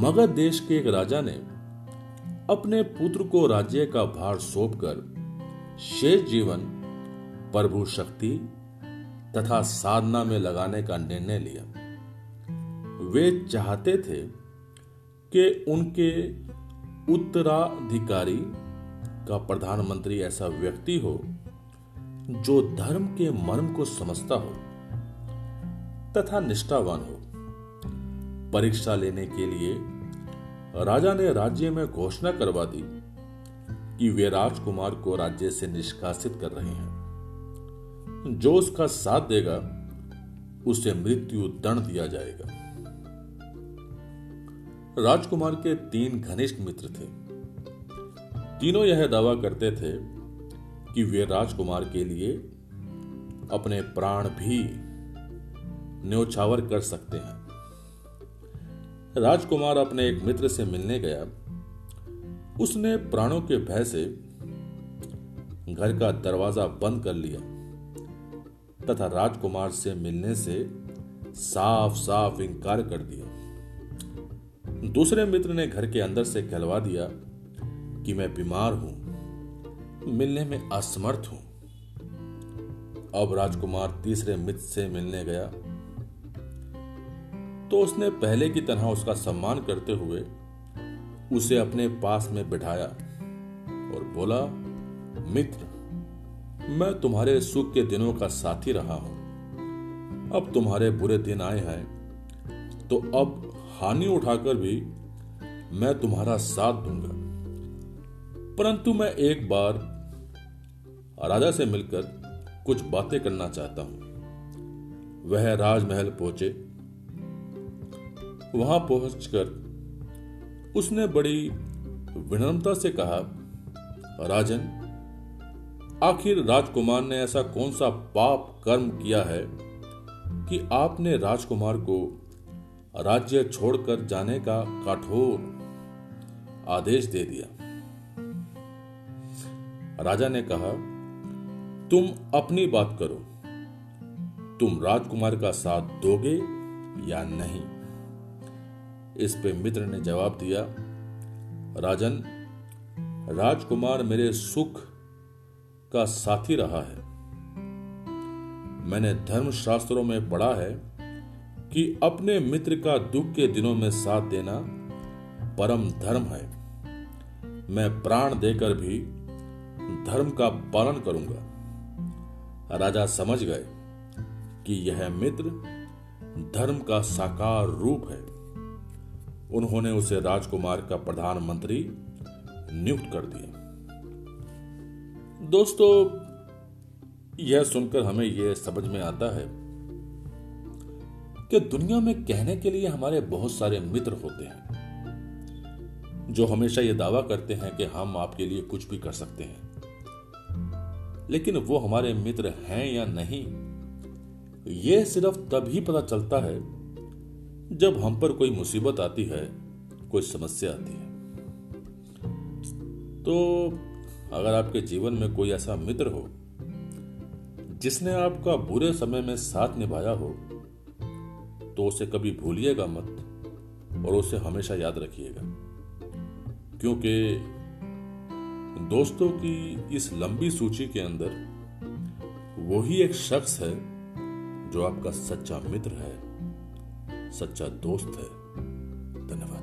मगध देश के एक राजा ने अपने पुत्र को राज्य का भार सौंपकर शेष जीवन, प्रभु शक्ति तथा साधना में लगाने का निर्णय लिया। वे चाहते थे कि उनके उत्तराधिकारी का प्रधानमंत्री ऐसा व्यक्ति हो जो धर्म के मर्म को समझता हो तथा निष्ठावान हो। परीक्षा लेने के लिए राजा ने राज्य में घोषणा करवा दी कि वे राजकुमार को राज्य से निष्कासित कर रहे हैं। जो उसका साथ देगा, उसे मृत्यु दंड दिया जाएगा। राजकुमार के तीन घनिष्ठ मित्र थे। तीनों यह दावा करते थे कि वे राजकुमार के लिए अपने प्राण भी न्योछावर कर सकते हैं। राजकुमार अपने एक मित्र से मिलने गया। उसने प्राणों के भय से घर का दरवाज़ा बंद कर लिया तथा राजकुमार से मिलने से साफ़ साफ़ इंकार कर दिया। दूसरे मित्र ने घर के अंदर से कहलवा दिया कि मैं बीमार हूँ, मिलने में असमर्थ हूँ। अब राजकुमार तीसरे मित्र से मिलने गया। तो उसने पहले की तरह उसका सम्मान करते हुए उसे अपने पास में बिठाया और बोला, मित्र, मैं तुम्हारे सुख के दिनों का साथी रहा हूँ। अब तुम्हारे बुरे दिन आए हैं तो अब हानि उठाकर भी मैं तुम्हारा साथ दूँगा। परंतु मैं एक बार राजा से मिलकर कुछ बातें करना चाहता हूँ। वह राजमहल पहुँचे वहाँ पहुंचकर उसने बड़ी विनम्रता से कहा, राजन, आखिर राजकुमार ने ऐसा कौन सा पाप कर्म किया है कि आपने राजकुमार को राज्य छोड़कर जाने का कठोर आदेश दे दिया? राजा ने कहा, तुम अपनी बात करो। तुम राजकुमार का साथ दोगे या नहीं? इस पे मित्र ने जवाब दिया, राजन, राजकुमार मेरे सुख का साथी रहा है। मैंने धर्म शास्त्रों में पढ़ा है कि अपने मित्र का दुख के दिनों में साथ देना परम धर्म है। मैं प्राण देकर भी धर्म का पालन करूँगा। राजा समझ गए कि यह मित्र धर्म का साकार रूप है। उन्होंने उसे राजकुमार का प्रधानमंत्री नियुक्त कर दिया। दोस्तों, यह सुनकर हमें यह समझ में आता है कि दुनिया में कहने के लिए हमारे बहुत सारे मित्र होते हैं, जो हमेशा यह दावा करते हैं कि हम आपके लिए कुछ भी कर सकते हैं। लेकिन वो हमारे मित्र हैं या नहीं यह सिर्फ़ तभी पता चलता है जब हम पर कोई मुसीबत आती है, कोई समस्या आती है। तो अगर आपके जीवन में कोई ऐसा मित्र हो, जिसने आपका बुरे समय में साथ निभाया हो तो उसे कभी भूलिएगा मत और उसे हमेशा याद रखिएगा। क्योंकि दोस्तों की इस लंबी सूची के अंदर वही एक शख्स है जो आपका सच्चा मित्र है। सच्चा दोस्त है। धन्यवाद।